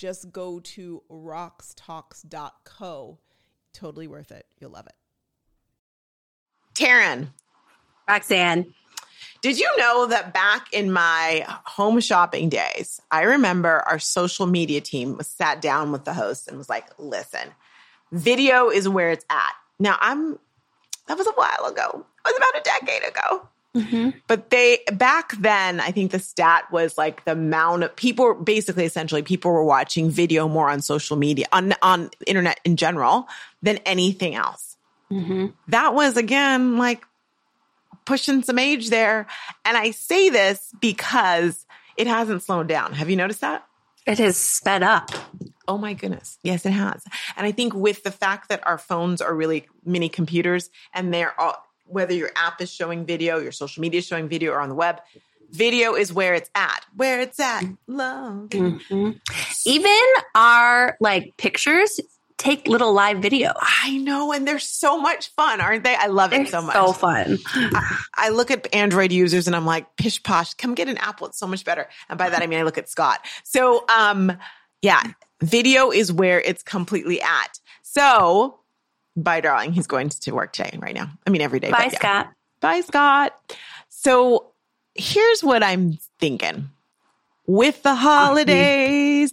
just go to roxtalks.co. Totally worth it. You'll love it. Taryn. Roxanne. Did you know that back in my home shopping days, I remember our social media team was sat down with the host and was like, listen, video is where it's at. Now I'm that was a while ago. It was about a decade ago. Mm-hmm. But they back then, I think the stat was like the amount of people basically essentially people were watching video more on social media on on internet in general than anything else. Mm-hmm. That was again like pushing some age there. And I say this because it hasn't slowed down. Have you noticed that? It has sped up. Oh my goodness. Yes, it has. And I think with the fact that our phones are really mini computers and they're all, whether your app is showing video, your social media is showing video or on the web, video is where it's at. Where it's at. Love. Mm-hmm. Even our like pictures take little live video. I know, and they're so much fun, aren't they? I love they're it so much. So fun. I, I, look at Android users and I'm like, pish posh, come get an Apple. It's so much better. And by that I mean I look at Scott. So um yeah, video is where it's completely at. So bye, darling. He's going to work today right now. I mean every day. Bye, yeah. Scott. Bye, Scott. So here's what I'm thinking. With the holidays,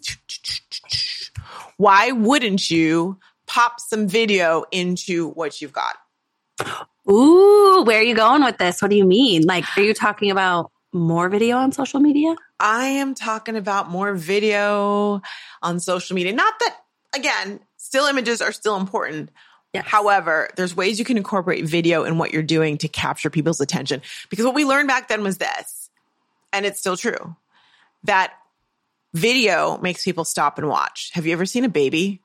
why wouldn't you pop some video into what you've got? Ooh, where are you going with this? What do you mean? Like, are you talking about more video on social media? I am talking about more video on social media. Not that, again, still images are still important. However, there's ways you can incorporate video in what you're doing to capture people's attention. Because what we learned back then was this, and it's still true, that video makes people stop and watch. Have you ever seen a baby?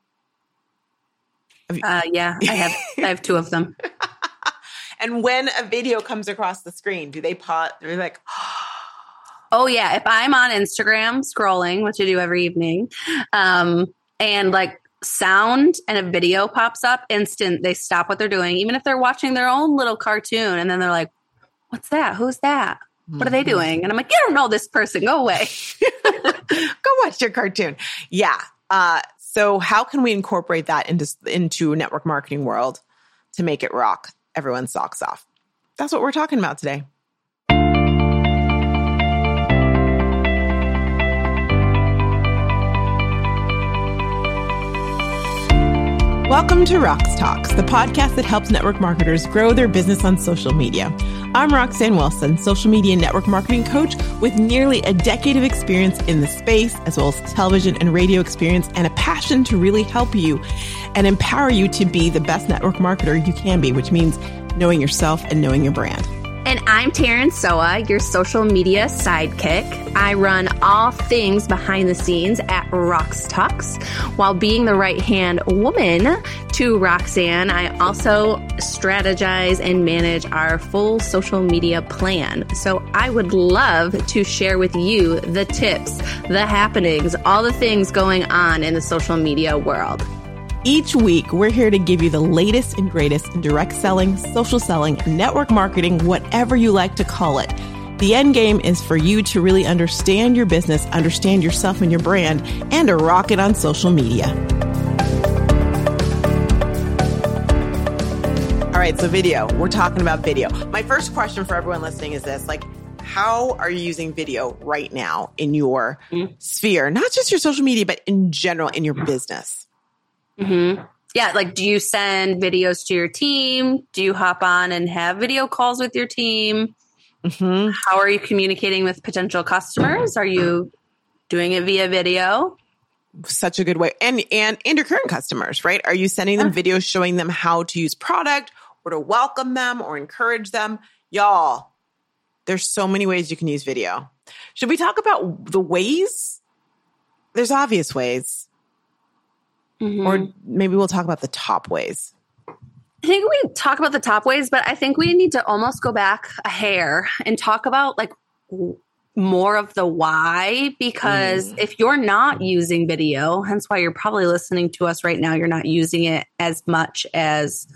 You- uh, yeah, I have. I have two of them. and when a video comes across the screen, do they pause? They're like, oh yeah. If I'm on Instagram scrolling, which I do every evening, um, and like sound and a video pops up, instant they stop what they're doing, even if they're watching their own little cartoon, and then they're like, "What's that? Who's that?" What are they mm-hmm. doing? And I'm like, you don't know this person. Go away. Go watch your cartoon. Yeah. Uh, so how can we incorporate that into into network marketing world to make it rock everyone's socks off? That's what we're talking about today. Welcome to Rox Talks, the podcast that helps network marketers grow their business on social media. I'm Roxanne Wilson, social media network marketing coach with nearly a decade of experience in the space, as well as television and radio experience, and a passion to really help you and empower you to be the best network marketer you can be, which means knowing yourself and knowing your brand. And I'm Taryn Soa, your social media sidekick. I run all things behind the scenes at Rox Talks. While being the right hand woman to Roxanne, I also strategize and manage our full social media plan. So I would love to share with you the tips, the happenings, all the things going on in the social media world. Each week, we're here to give you the latest and greatest in direct selling, social selling, network marketing, whatever you like to call it. The end game is for you to really understand your business, understand yourself and your brand, and to rock it on social media. All right, so video. We're talking about video. My first question for everyone listening is this like, how are you using video right now in your mm-hmm. sphere? Not just your social media, but in general in your business? Mm-hmm. Yeah, like do you send videos to your team? Do you hop on and have video calls with your team? Mm-hmm. How are you communicating with potential customers? Are you doing it via video? Such a good way. And and and your current customers, right? Are you sending them videos showing them how to use product or to welcome them or encourage them? Y'all, there's so many ways you can use video. Should we talk about the ways? There's obvious ways Mm-hmm. Or maybe we'll talk about the top ways. I think we talk about the top ways, but I think we need to almost go back a hair and talk about like more of the why because mm. if you're not using video, hence why you're probably listening to us right now, you're not using it as much as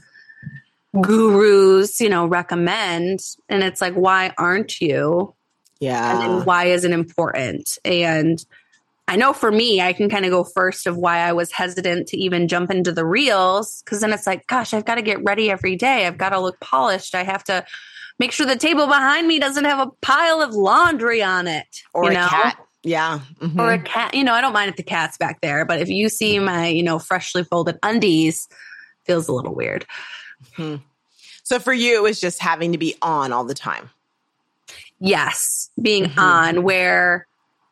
gurus, you know, recommend. And it's like, why aren't you? Yeah. And why is it important? And I know for me, I can kind of go first of why I was hesitant to even jump into the reels. Cause then it's like, gosh, I've got to get ready every day. I've got to look polished. I have to make sure the table behind me doesn't have a pile of laundry on it. Or a know? cat. Yeah. Mm-hmm. Or a cat. You know, I don't mind if the cat's back there, but if you see my, you know, freshly folded undies, feels a little weird. Mm-hmm. So for you, it was just having to be on all the time. Yes, being mm-hmm. on where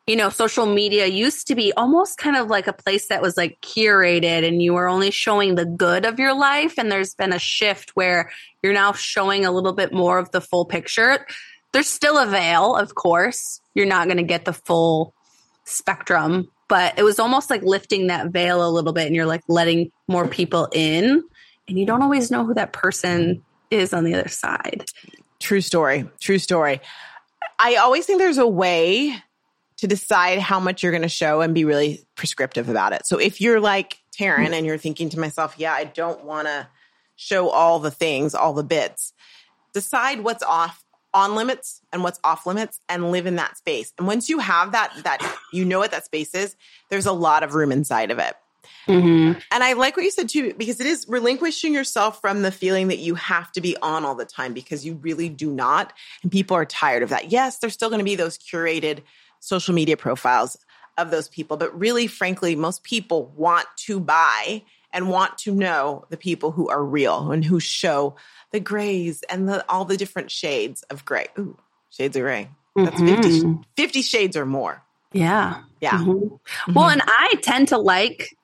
you know, social media used to be almost kind of like a place that was like curated and you were only showing the good of your life. And there's been a shift where you're now showing a little bit more of the full picture. There's still a veil, of course. You're not going to get the full spectrum, but it was almost like lifting that veil a little bit and you're like letting more people in. And you don't always know who that person is on the other side. True story. True story. I always think there's a way to decide how much you're going to show and be really prescriptive about it. So if you're like Taryn and you're thinking to myself, yeah, I don't want to show all the things, all the bits, decide what's off on limits and what's off limits and live in that space. And once you have that, that you know what that space is, there's a lot of room inside of it. Mm-hmm. And I like what you said too, because it is relinquishing yourself from the feeling that you have to be on all the time because you really do not. And people are tired of that. Yes, there's still going to be those curated social media profiles of those people. But really, frankly, most people want to buy and want to know the people who are real and who show the grays and the, all the different shades of gray. Ooh, shades of gray. That's mm-hmm. 50, 50 shades or more. Yeah. Yeah. Mm-hmm. Mm-hmm. Well, and I tend to like,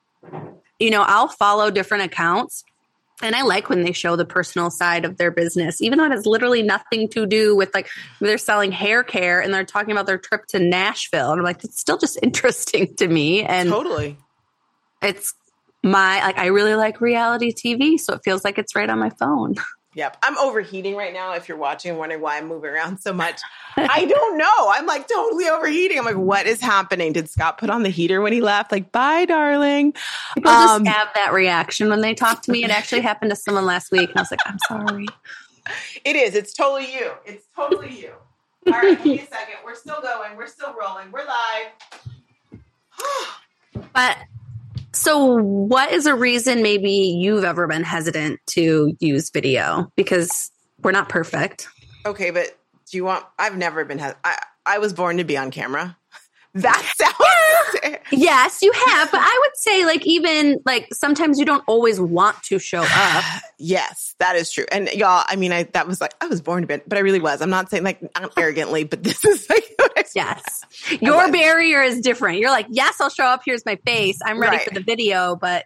you know, I'll follow different accounts and I like when they show the personal side of their business, even though it has literally nothing to do with like they're selling hair care and they're talking about their trip to Nashville. And I'm like, it's still just interesting to me. And totally. It's my like I really like reality TV, so it feels like it's right on my phone. Yep. I'm overheating right now. If you're watching and wondering why I'm moving around so much, I don't know. I'm like totally overheating. I'm like, what is happening? Did Scott put on the heater when he left? Like, bye, darling. People um, just have that reaction when they talk to me. It actually happened to someone last week. And I was like, I'm sorry. It is. It's totally you. It's totally you. All right. Give me a second. We're still going. We're still rolling. We're live. but so, what is a reason maybe you've ever been hesitant to use video? Because we're not perfect. Okay, but do you want? I've never been. I I was born to be on camera. That sounds. yes, you have, but I would say like even like sometimes you don't always want to show up. yes, that is true. And y'all, I mean, I that was like I was born to be, but I really was. I'm not saying like not arrogantly, but this is like yes, your barrier is different. You're like, yes, I'll show up. Here's my face. I'm ready right. for the video, but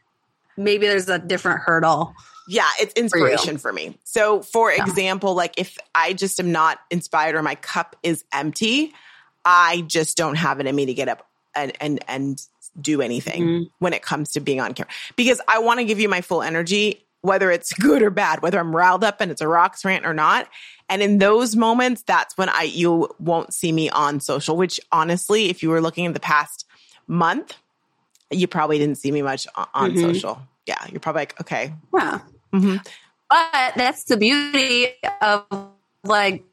maybe there's a different hurdle. Yeah, it's inspiration for, for me. So, for yeah. example, like if I just am not inspired or my cup is empty, I just don't have it in me to get up and and and do anything mm-hmm. when it comes to being on camera because I want to give you my full energy, whether it's good or bad, whether I'm riled up and it's a rocks rant or not. And in those moments, that's when I you won't see me on social. Which honestly, if you were looking at the past month, you probably didn't see me much on, mm-hmm. social. Yeah, you're probably like, okay, yeah. Mm-hmm. But that's the beauty of like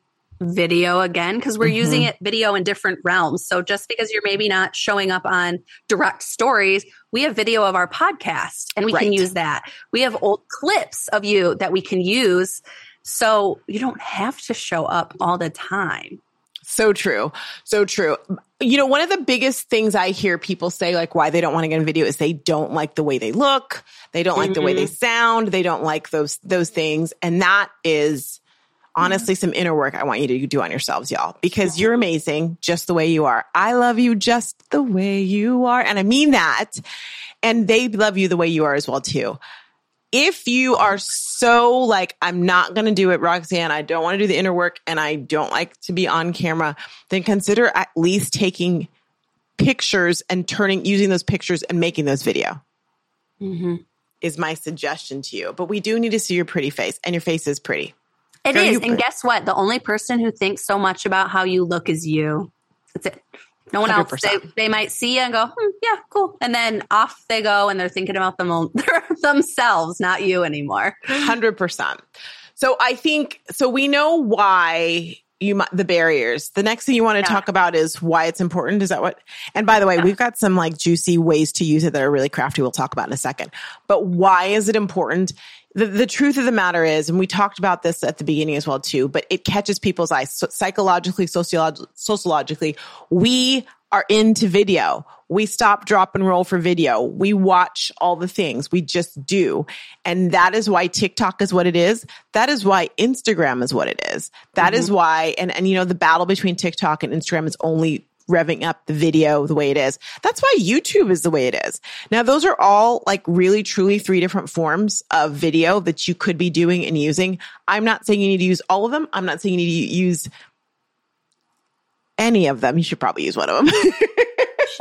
video again because we're mm-hmm. using it video in different realms. So just because you're maybe not showing up on direct stories, we have video of our podcast and we right. can use that. We have old clips of you that we can use. So you don't have to show up all the time. So true. So true. You know, one of the biggest things I hear people say, like why they don't want to get in video is they don't like the way they look. They don't like mm-hmm. the way they mm-hmm. sound. They don't like those, those things. And that is honestly some inner work I want you to do on yourselves, y'all, because you're amazing just the way you are. I love you just the way you are. And I mean that. And they love you the way you are as well, too. If you are so like, I'm not going to do it, Roxanne, I don't want to do the inner work and I don't like to be on camera, then consider at least taking pictures and turning, using those pictures and making those video. mm-hmm. is my suggestion to you. But we do need to see your pretty face, and your face is pretty. It is, And guess what? The only person who thinks so much about how you look is you. That's it. No one 100%. else. They, they might see you and go, hmm, yeah, cool. And then off they go and they're thinking about them themselves, not you anymore. 100%. So I think, so we know why you the barriers. The next thing you want to yeah. talk about is why it's important. Is that what? And by the way, yeah. we've got some like juicy ways to use it that are really crafty. We'll talk about in a second. But why is it important? The, the truth of the matter is, and we talked about this at the beginning as well too, but it catches people's eyes so psychologically, sociolog- sociologically. We are into video. We stop, drop, and roll for video. We watch all the things. We just do. And that is why TikTok is what it is. That is why Instagram is what it is. That mm-hmm. is why, and, and you know, the battle between TikTok and Instagram is only revving up the video the way it is. That's why YouTube is the way it is. Now, those are all like really, truly three different forms of video that you could be doing and using. I'm not saying you need to use all of them. I'm not saying you need to use any of them. You should probably use one of them.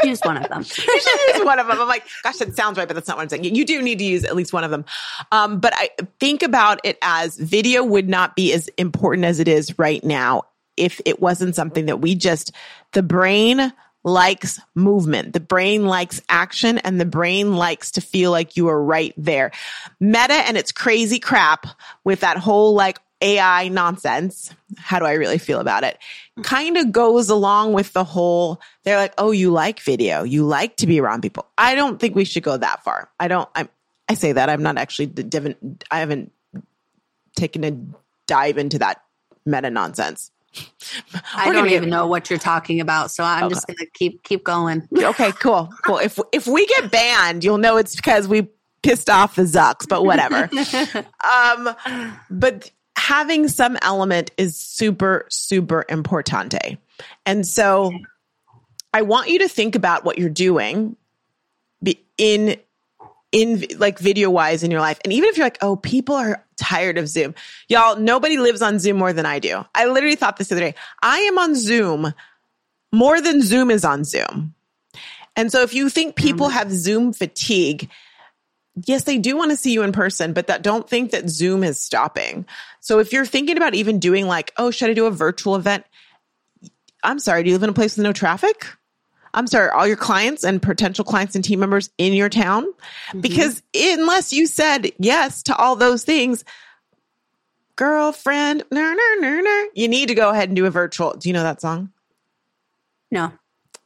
use one of them. you should use one of them. I'm like, gosh, that sounds right, but that's not what I'm saying. You do need to use at least one of them. Um, but I think about it as video would not be as important as it is right now if it wasn't something that we just, the brain likes movement. The brain likes action and the brain likes to feel like you are right there. Meta and its crazy crap with that whole like AI nonsense. How do I really feel about it? Kind of goes along with the whole, they're like, oh, you like video. You like to be around people. I don't think we should go that far. I don't, I'm, I say that. I'm not actually, I haven't taken a dive into that meta nonsense. I don't even know what you're talking about, so I'm okay. just gonna keep keep going. okay, cool, cool. If if we get banned, you'll know it's because we pissed off the Zucks, but whatever. um, but having some element is super, super importante. And so I want you to think about what you're doing in in like video wise in your life. And even if you're like, oh, people are tired of Zoom. Y'all, nobody lives on Zoom more than I do. I literally thought this the other day. I am on Zoom more than Zoom is on Zoom. And so if you think people mm-hmm. have Zoom fatigue, yes, they do want to see you in person, but that don't think that Zoom is stopping. So if you're thinking about even doing like, oh, should I do a virtual event? I'm sorry, do you live in a place with no traffic? I'm sorry, all your clients and potential clients and team members in your town? Mm-hmm. Because unless you said yes to all those things, girlfriend, ner, ner, ner, ner, you need to go ahead and do a virtual. Do you know that song? No.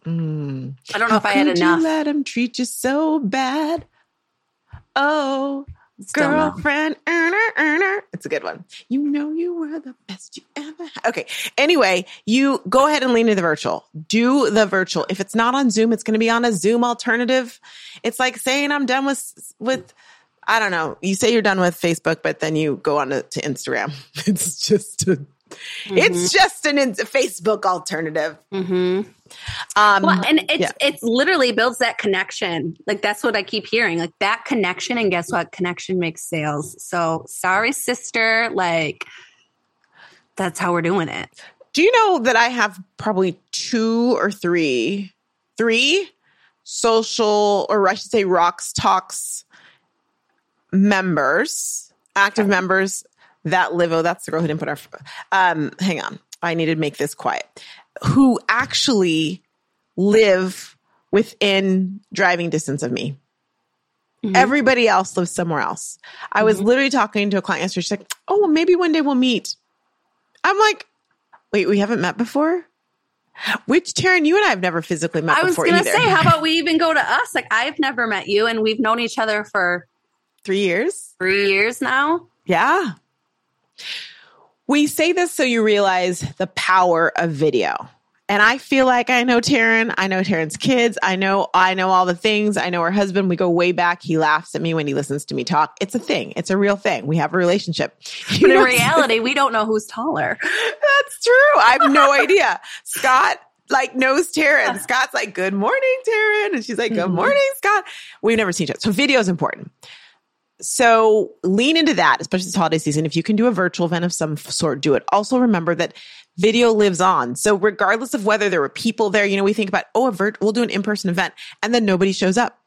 Mm. I don't know How if I had enough. You let him treat you so bad. Oh, Still girlfriend, no. earner, earner. It's a good one. You know you were the best you ever had. Okay. Anyway, you go ahead and lean into the virtual. Do the virtual. If it's not on Zoom, it's going to be on a Zoom alternative. It's like saying I'm done with, with, I don't know. You say you're done with Facebook, but then you go on to, to Instagram. It's just a Mm-hmm. It's just an Facebook alternative. Mm-hmm. Um, well, and it's yeah. it's literally builds that connection. Like that's what I keep hearing. Like that connection, and guess what? Connection makes sales. So sorry, sister. Like that's how we're doing it. Do you know that I have probably two or three, three social, or I should say, Rox Talks members, active okay. members that live. Oh, that's the girl who didn't put our. Um, hang on, I need to make this quiet. Who actually live within driving distance of me? Mm-hmm. Everybody else lives somewhere else. I was mm-hmm. literally talking to a client yesterday. She's like, "Oh, well, maybe one day we'll meet." I'm like, "Wait, we haven't met before." Which Taryn, you and I have never physically met. I was going to say, how about we even go to us? Like, I've never met you, and we've known each other for three years. Three years now. Yeah. We say this so you realize the power of video. And I feel like I know Taryn. I know Taryn's kids. I know I know all the things. I know her husband. We go way back. He laughs at me when he listens to me talk. It's a thing. It's a real thing. We have a relationship. You but in reality, we don't know who's taller. That's true. I have no idea. Scott like knows Taryn. Scott's like, "Good morning, Taryn," and she's like, "Good mm-hmm. morning, Scott." We've never seen each other, so video is important. So lean into that, especially this holiday season. If you can do a virtual event of some sort, do it. Also remember that video lives on. So regardless of whether there were people there, you know, we think about, oh, a we'll do an in-person event and then nobody shows up.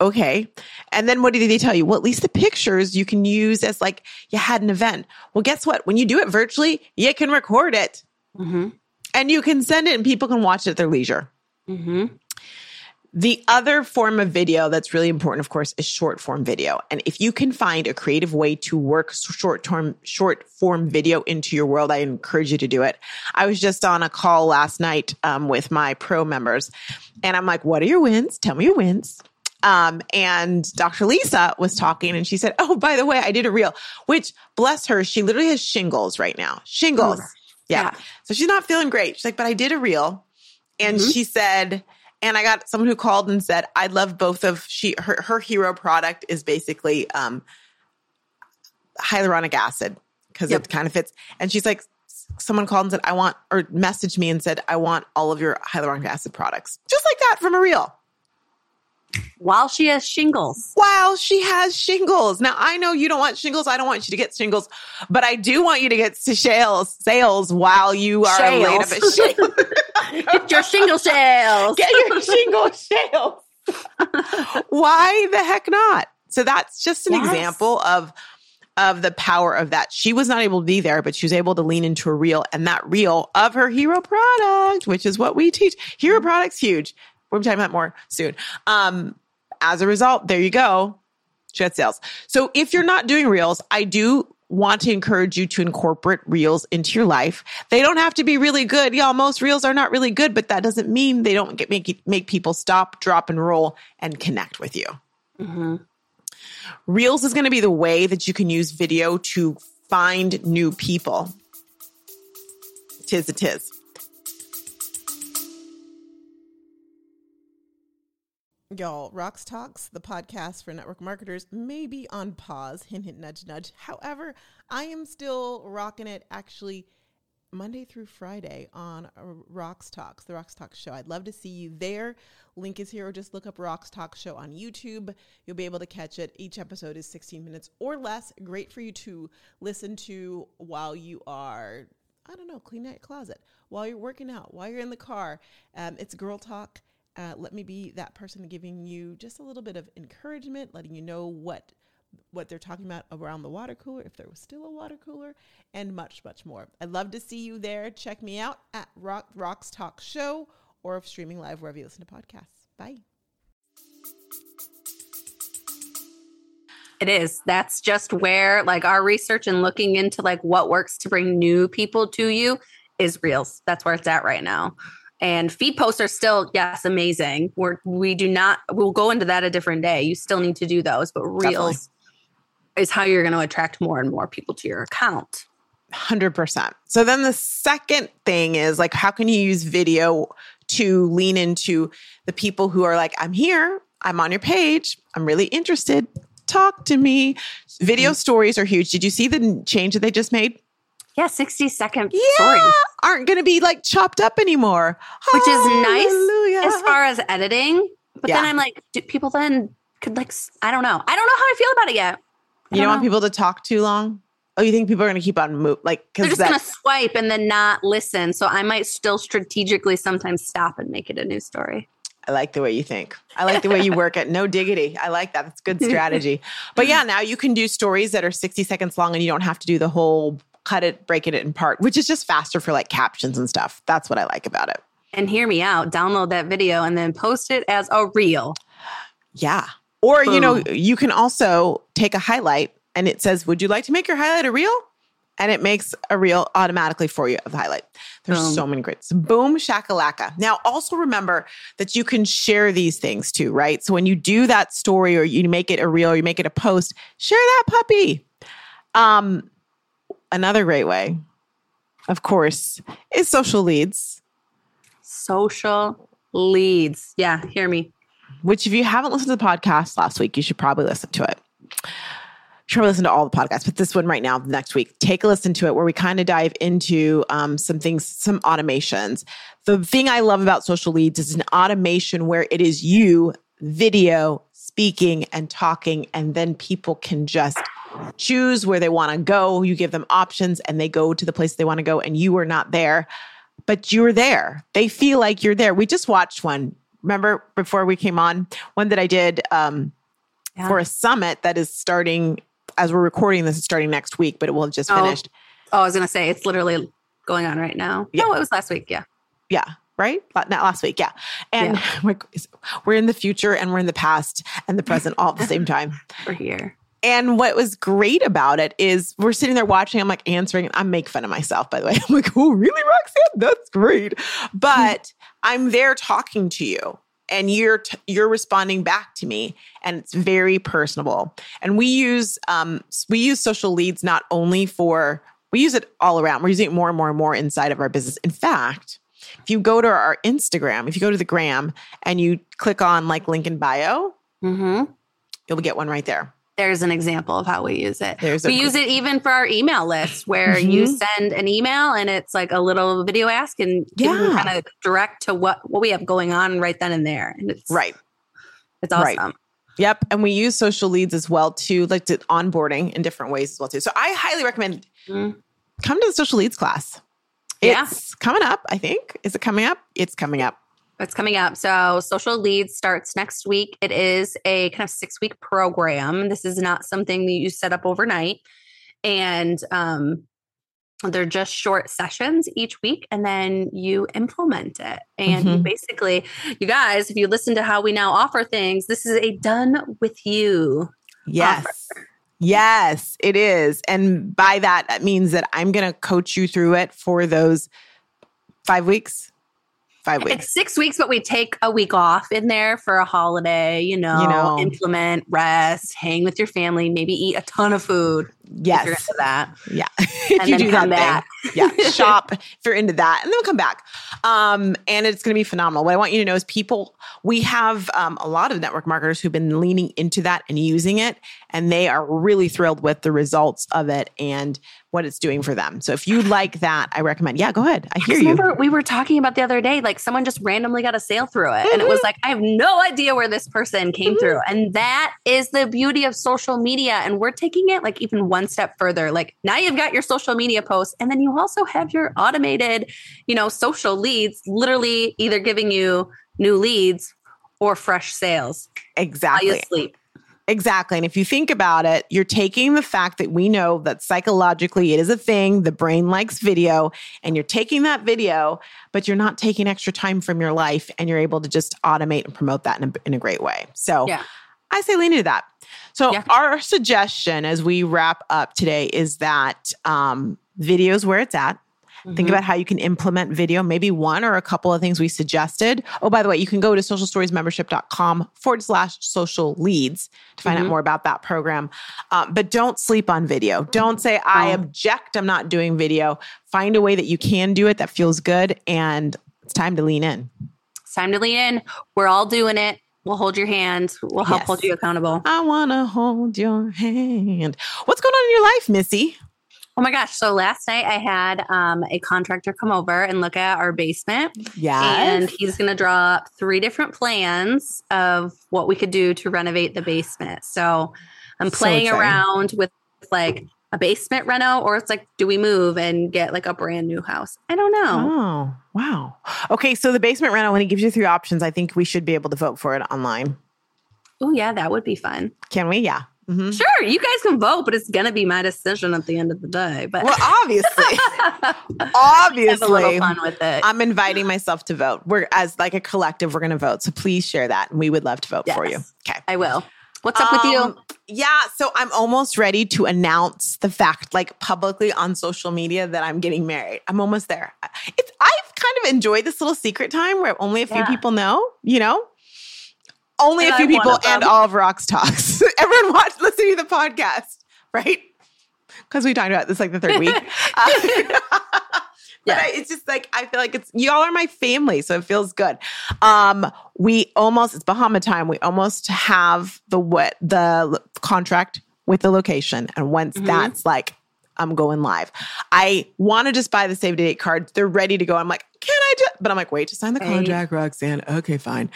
Okay. And then what did they tell you? Well, at least the pictures you can use as like you had an event. Well, guess what? When you do it virtually, you can record it Mm-hmm. and you can send it and people can watch it at their leisure. Mm-hmm. The other form of video that's really important, of course, is short form video. And if you can find a creative way to work short term, short form video into your world, I encourage you to do it. I was just on a call last night um, with my pro members and I'm like, what are your wins? Tell me your wins. Um, and Dr. Lisa was talking and she said, Oh, by the way, I did a reel, which bless her, she literally has shingles right now. Shingles. Yeah. Yeah. So she's not feeling great. She's like, but I did a reel. And Mhm. she said, and I got someone who called and said, I love both of she her her hero product is basically um hyaluronic acid because Yep. it kind of fits. And she's like, someone called and said, I want or messaged me and said, I want all of your hyaluronic acid products. Just like that from a reel. While she has shingles. While she has shingles. Now I know you don't want shingles. I don't want you to get shingles, but I do want you to get sales sales while you are laid up at Shales. shingles. Get your shingle shells. Get your shingle sales. Why the heck not? So that's just an Yes. example of of the power of that. She was not able to be there, but she was able to lean into a reel and that reel of her hero product, which is what we teach. Hero mm-hmm. product's huge. We're talking about more soon. Um, as a result, there you go. She had sales. So if you're not doing reels, I do want to encourage you to incorporate reels into your life. They don't have to be really good. Y'all, most reels are not really good, but that doesn't mean they don't get make make people stop, drop, and roll and connect with you. Mm-hmm. Reels is going to be the way that you can use video to find new people. Tis a tis. Y'all, Rox Talks, the podcast for network marketers, may be on pause. Hint, hint, nudge, nudge. However, I am still rocking it actually Monday through Friday on Rox Talks, the Rox Talks show. I'd love to see you there. Link is here, or just look up Rox Talks show on YouTube. You'll be able to catch it. Each episode is 16 minutes or less. Great for you to listen to while you are, I don't know, cleaning out your closet, while you're working out, while you're in the car. Um, it's girl talk. Uh, let me be that person giving you just a little bit of encouragement, letting you know what what they're talking about around the water cooler, if there was still a water cooler, and much, much more. I'd love to see you there. Check me out at Rock, Rox Talk Show or streaming live wherever you listen to podcasts. Bye. It is. That's just where like our research and looking into like what works to bring new people to you is reels. That's where it's at right now. And feed posts are still, yes, amazing. We're we do not we'll go into that a different day. You still need to do those, but reels is how you're going to attract more and more people to your account. 100%. So then the second thing is like, how can you use video to lean into the people who are like, I'm here, I'm on your page, I'm really interested, talk to me. Video mm-hmm. stories are huge. Did you see the change that they just made? Yeah, 60 second Yeah, stories. aren't going to be like chopped up anymore, Which is nice as far as editing. But then I'm like, do people then could like I don't know. I don't know how I feel about it yet. I You don't want people to talk too long? Oh, you think people are going to keep on move like They're just gonna swipe and then not listen. So I might still strategically sometimes stop and make it a new story. I like the way you think. I like the way you work at no diggity. I like that. That's good strategy. But yeah, now you can do stories that are 60 seconds long and you don't have to do the whole cut it, break it in part, which is just faster for like captions and stuff. That's what I like about it. And hear me out. Download that video and then post it as a reel. Yeah. Or, you know, you can also take a highlight and it says, Would you like to make your highlight a reel? And it makes a reel automatically for you of the highlight. There's Boom. so many great. so boom shakalaka. Now, also remember that you can share these things too, right? So when you do that story or you make it a reel or you make it a post, share that puppy. Um, another great way, of course, is social leads. Social leads. Yeah, hear me. which if you haven't listened to the podcast last week, you should probably listen to it. You should listen to all the podcasts, but this one right now, next week, take a listen to it where we kind of dive into um, some things, some automations. The thing I love about social leads is an automation where it is you, video, speaking, and talking, and then people can just choose where they want to go. You give them options and they go to the place they want to go, and you are not there, but you're there. They feel like you're there. We just watched one remember before we came on, one that I did um, Yeah. for a summit that is starting as we're recording this, it's starting next week, but it will have just Oh. finished. Oh, I was gonna say it's literally going on right now. Yeah. No, it was last week. Yeah. Yeah. Right? Not last week. Yeah. And we're, we're in the future and we're in the past and the present all at the same time. We're here. And what was great about it is we're sitting there watching. I'm like answering. I make fun of myself, by the way. I'm like, oh, really, Roxanne? That's great. But I'm there talking to you, and you're t- you're responding back to me, and it's very personable. And we use um we use social leads not only for we use it all around. We're using it more and more and more inside of our business. In fact, if you go to our Instagram, if you go to the gram and you click on like link in bio, hmm you'll get one right there. There's an example of how we use it. There's a we use it even for our email list where you Mhm. send an email and it's like a little video ask and Yeah. kind of direct to what what we have going on right then and there. And it's right. It's awesome. Right. Yep. And we use social leads as well too, like to onboarding in different ways as well too. So I highly recommend Mm. come to the social leads class. Yeah. It's coming up, I think. Is it coming up? It's coming up. It's coming up. So, Social Leads starts next week. It is a kind of six week program. This is not something that you set up overnight. And um, they're just short sessions each week, and then you implement it. And you Mhm. basically, you guys, if you listen to how we now offer things, this is a done with you. Yes. Yes, it is. And by that, that means that I'm going to coach you through it for those five weeks. Five weeks. It's six weeks, but we take a week off in there for a holiday, you know, you know. implement, rest, hang with your family, maybe eat a ton of food. If you're Yes. into that. Yeah. And if you then do come that back. thing. Yeah. Shop if you're into that. And then we'll come back. Um, and it's going to be phenomenal. What I want you to know is people, we have um, a lot of network marketers who've been leaning into that and using it. And they are really thrilled with the results of it and what it's doing for them. So if you like that, I recommend. Yeah, go ahead. I hear Because you. remember we were talking about the other day, like someone just randomly got a sale through it. And it Mm-hmm. was like, I have no idea where this person came through. And that is the beauty of social media. And we're taking it like even one step further. Like now you've got your social media posts, and then you also have your automated, you know, social leads, literally either giving you new leads or fresh sales while Exactly. you sleep. Exactly. And if you think about it, you're taking the fact that we know that psychologically it is a thing, the brain likes video, and you're taking that video, but you're not taking extra time from your life and you're able to just automate and promote that in a, in a great way. So Yeah. I say lean into that. So Yeah. our suggestion as we wrap up today is that um, videos where it's at. Think Mhm. about how you can implement video, maybe one or a couple of things we suggested. Oh, by the way, you can go to socialstoriesmembership.com forward slash social leads to find out Mhm. more about that program. Um, but don't sleep on video. Don't say, I object, I'm not doing video. Find a way that you can do it that feels good. And it's time to lean in. It's time to lean in. We're all doing it. We'll hold your hand. We'll help Yes. hold you accountable. I want to hold your hand. What's going on in your life, Missy? Oh my gosh. So last night I had um, a contractor come over and look at our basement. Yeah. And he's going to draw up three different plans of what we could do to renovate the basement. So I'm playing exciting. around with like a basement reno, or it's like, do we move and get like a brand new house? I don't know. Oh, wow. Okay, so the basement reno when he gives you three options, I think we should be able to vote for it online. Oh, yeah, that would be fun. Can we? Yeah. Mhm. Sure, you guys can vote, but it's going to be my decision at the end of the day. But Well, obviously, obviously, fun with it. I'm inviting myself to vote. We're as like a collective, we're going to vote. So please share that, and we would love to vote for you. Okay. I will. What's up with you? Um, Yeah, so I'm almost ready to announce the fact, like publicly on social media, that I'm getting married. I'm almost there. It's I've kind of enjoyed this little secret time where only a few Yeah. people know. You know, only And a few people and all of Rox Talks. Everyone watch, listen to the podcast, right? Because we talked about this like the third week. Uh, But Yeah. I, it's just like I feel like it's y'all are my family, so it feels good. Um, we almost it's Bahama time. We almost have the what the contract with the location, and once Mhm. that's like I'm going live. I want to just buy the save the date cards. They're ready to go. I'm like, can I just? But I'm like, wait to sign the Right. contract, Roxanne. Okay, fine.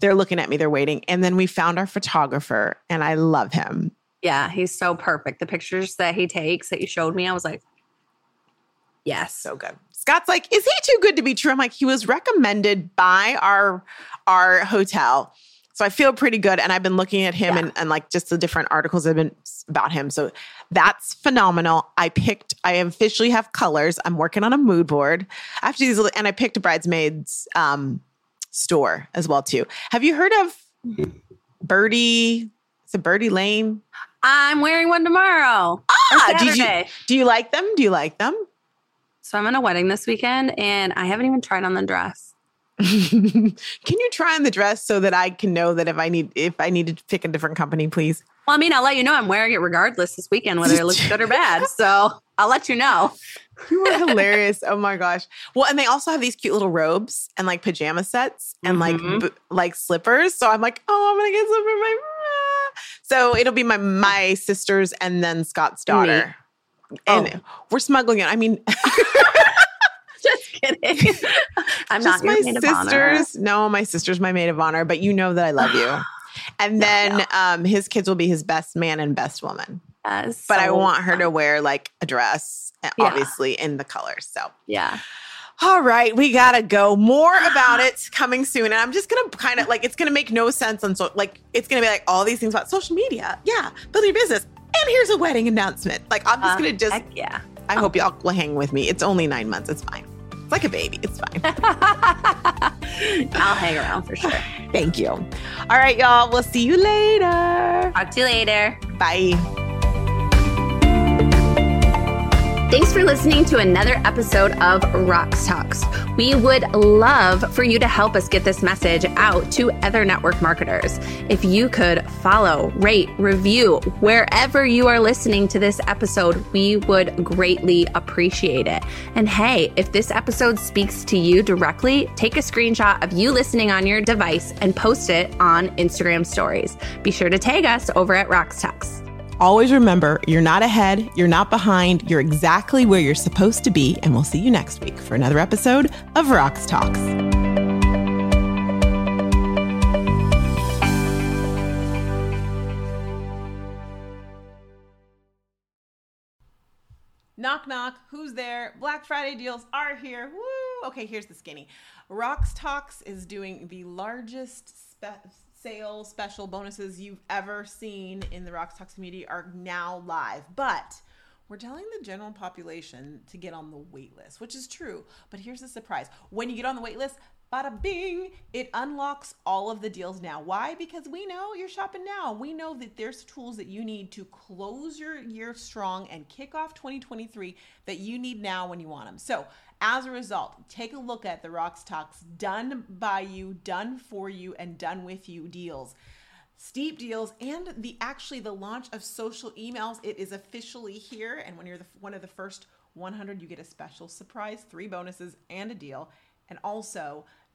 They're looking at me. They're waiting, and then we found our photographer, and I love him. Yeah, he's so perfect. The pictures that he takes that you showed me, I was like, yes. So good. Scott's like, is he too good to be true? I'm like, he was recommended by our our hotel. So I feel pretty good. And I've been looking at him Yeah. and, and like just the different articles that have been about him. So that's phenomenal. I picked, I officially have colors. I'm working on a mood board. After these, and I picked a bridesmaids um, store as well too. Have you heard of Birdie? It's a Birdie Lane. I'm wearing one tomorrow. Ah, did you-. Do you like them? Do you like them? So I'm in a wedding this weekend and I haven't even tried on the dress. can you try on the dress so that I can know that if I need if I need to pick a different company, please? Well, I mean, I'll let you know I'm wearing it regardless this weekend, whether it looks good or bad. So I'll let you know. You are hilarious. Oh my gosh. Well, and they also have these cute little robes and like pajama sets and like Mhm. b- like slippers. So I'm like, oh, I'm gonna get some for my. So it'll be my my sisters and then Scott's daughter, and Oh. we're smuggling it. I mean, Just kidding. I'm just not your my maid of honor. sisters. No, my sister's my maid of honor, but you know that I love you. And then um, his kids will be his best man and best woman. Yes, But I want her to wear like a dress, Yeah. obviously in the colors. So. Yeah. All right, we gotta go. More about it coming soon. And I'm just gonna kind of like it's gonna make no sense on so like it's gonna be like all these things about social media. Yeah, build your business. And here's a wedding announcement. Like I'm just Uh, gonna just yeah. I hope y'all will hang with me. It's only nine months. It's fine. It's like a baby. It's fine. I'll hang around for sure. Thank you. All right, y'all. We'll see you later. Talk to you later. Bye. Thanks for listening to another episode of Rox Talks. We would love for you to help us get this message out to other network marketers. If you could follow, rate, review wherever you are listening to this episode, we would greatly appreciate it. And hey, if this episode speaks to you directly, take a screenshot of you listening on your device and post it on Instagram stories. Be sure to tag us over at Rox Talks. Always remember, you're not ahead, you're not behind, you're exactly where you're supposed to be. And we'll see you next week for another episode of Rox Talks. Knock, knock. Who's there? Black Friday deals are here. Woo! Okay, here's the skinny. Rox Talks is doing the largest spe- sale special bonuses you've ever seen in the Rox Talks community are now live. But we're telling the general population to get on the wait list, which is true. But here's the surprise when you get on the wait list, bada bing, it unlocks all of the deals now. Why? Because we know you're shopping now. We know that there's tools that you need to close your year strong and kick off 2023 that you need now when you want them. So, as a result, take a look at the Rox Talks done by you, done for you, and done with you deals. Steep deals and the actually the launch of social emails. It is officially here and when you're the, one of the first 100 you get a special surprise three bonuses and a deal. And also